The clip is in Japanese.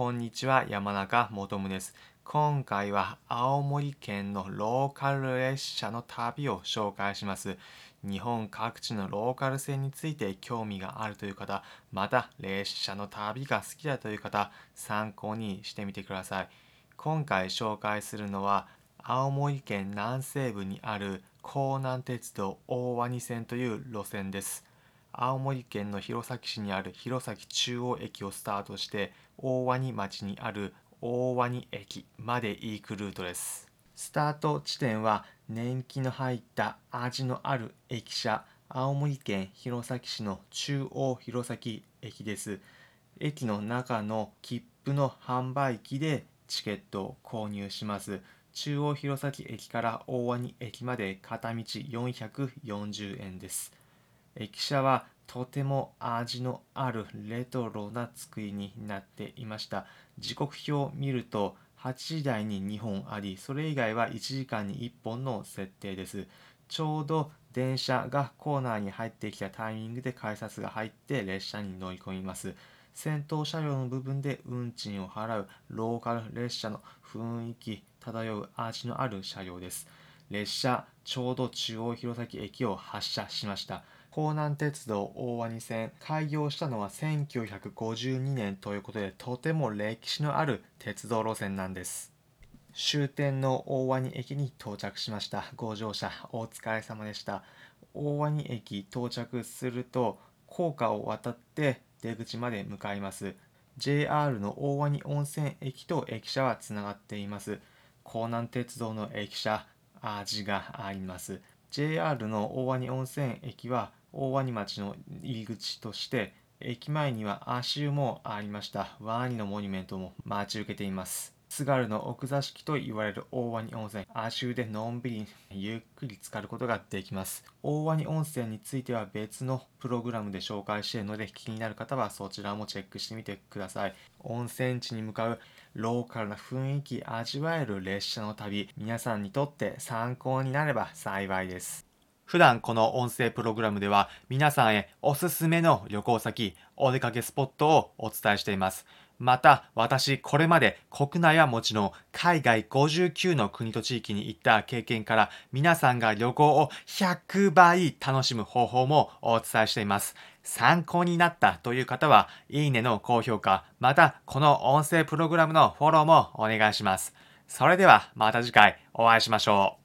こんにちは、山中元宗です。今回は青森県のローカル列車の旅を紹介します。日本各地のローカル線について興味があるという方、また列車の旅が好きだという方、参考にしてみてください。今回紹介するのは青森県南西部にある江南鉄道大鰐線という路線です。青森県の弘前市にある弘前中央駅をスタートして大鰐町にある大鰐駅まで行くルートです。スタート地点は年季の入った味のある駅舎青森県弘前市の中央弘前駅です。駅の中の切符の販売機でチケットを購入します。中央弘前駅から大鰐駅まで片道440円です。駅舎はとても味のあるレトロな作りになっていました。時刻表を見ると8時台に2本ありそれ以外は1時間に1本の設定です。ちょうど電車がコーナーに入ってきたタイミングで改札が入って列車に乗り込みます。先頭車両の部分で運賃を払う。ローカル列車の雰囲気漂う味のある車両です。列車ちょうど中央弘前駅を発車しました。江南鉄道大鰐線開業したのは1952年ということでとても歴史のある鉄道路線なんです。終点の大鰐駅に到着しました。ご乗車お疲れ様でした。大鰐駅到着すると高架を渡って出口まで向かいます。JR の大鰐温泉駅と駅舎はつながっています。江南鉄道の駅舎味があります。JR の大鰐温泉駅は大鰐町の入り口として駅前には足湯もありました。ワニのモニュメントも待ち受けています。津軽の奥座敷と言われる大鰐温泉。足湯でのんびりゆっくり浸かることができます。大鰐温泉については別のプログラムで紹介しているので気になる方はそちらもチェックしてみてください。温泉地に向かうローカルな雰囲気味わえる列車の旅。皆さんにとって参考になれば幸いです。普段この音声プログラムでは皆さんへおすすめの旅行先、お出かけスポットをお伝えしています。また私これまで国内はもちろん海外59の国と地域に行った経験から皆さんが旅行を100倍楽しむ方法もお伝えしています。参考になったという方はいいねの高評価、またこの音声プログラムのフォローもお願いします。それではまた次回お会いしましょう。